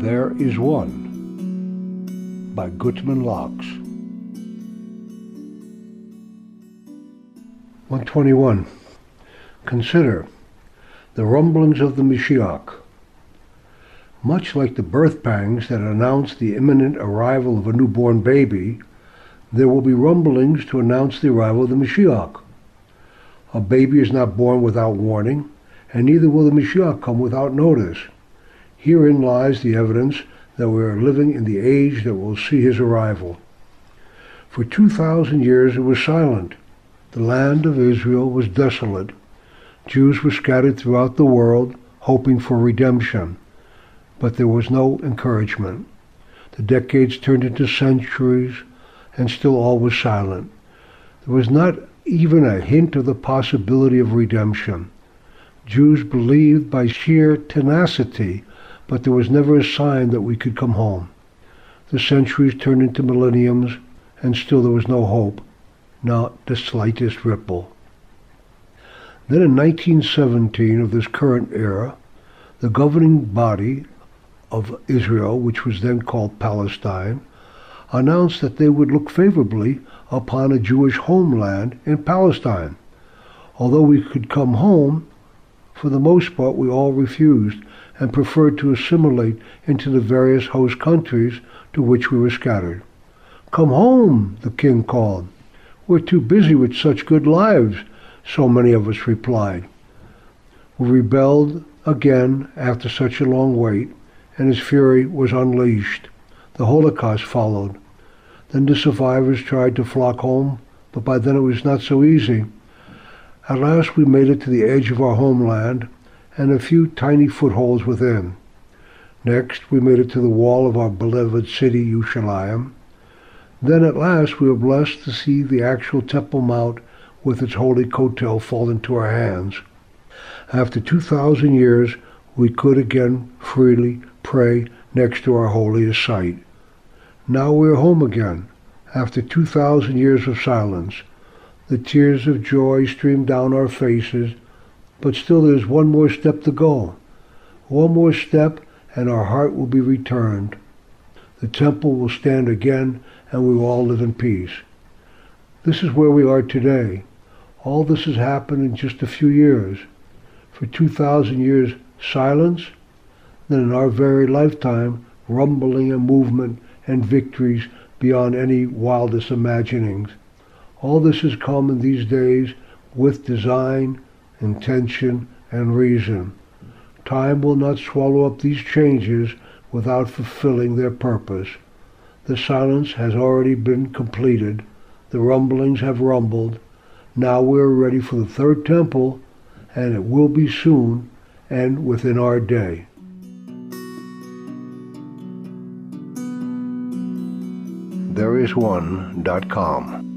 There is One by Gutman Locks. 121. Consider the rumblings of the Mashiach. Much like the birth pangs that announce the imminent arrival of a newborn baby, there will be rumblings to announce the arrival of the Mashiach. A baby is not born without warning, and neither will the Mashiach come without notice. Herein lies the evidence that we are living in the age that will see his arrival. For 2,000 years it was silent. The land of Israel was desolate. Jews were scattered throughout the world, hoping for redemption. But there was no encouragement. The decades turned into centuries, and still all was silent. There was not even a hint of the possibility of redemption. Jews believed by sheer tenacity, but there was never a sign that we could come home. The centuries turned into millenniums, and still there was no hope, not the slightest ripple. Then in 1917 of this current era, the governing body of Israel, which was then called Palestine, announced that they would look favorably upon a Jewish homeland in Palestine. Although we could come home, for the most part we all refused and preferred to assimilate into the various host countries to which we were scattered. Come home, the king called. We're too busy with such good lives, so many of us replied. We rebelled again after such a long wait, and his fury was unleashed. The Holocaust followed. Then the survivors tried to flock home, but by then it was not so easy. At last we made it to the edge of our homeland and a few tiny footholds within. Next, we made it to the wall of our beloved city, Yerushalayim. Then at last we were blessed to see the actual Temple Mount with its holy Kotel fall into our hands. After 2,000 years, we could again freely pray next to our holiest site. Now we are home again, after 2,000 years of silence. The tears of joy stream down our faces, but still there's one more step to go. One more step, and our heart will be returned. The temple will stand again, and we will all live in peace. This is where we are today. All this has happened in just a few years. For 2,000 years, silence, then in our very lifetime, rumbling and movement and victories beyond any wildest imaginings. All this is common these days with design, intention, and reason. Time will not swallow up these changes without fulfilling their purpose. The silence has already been completed. The rumblings have rumbled. Now we are ready for the third temple, and it will be soon and within our day. thereisone.com.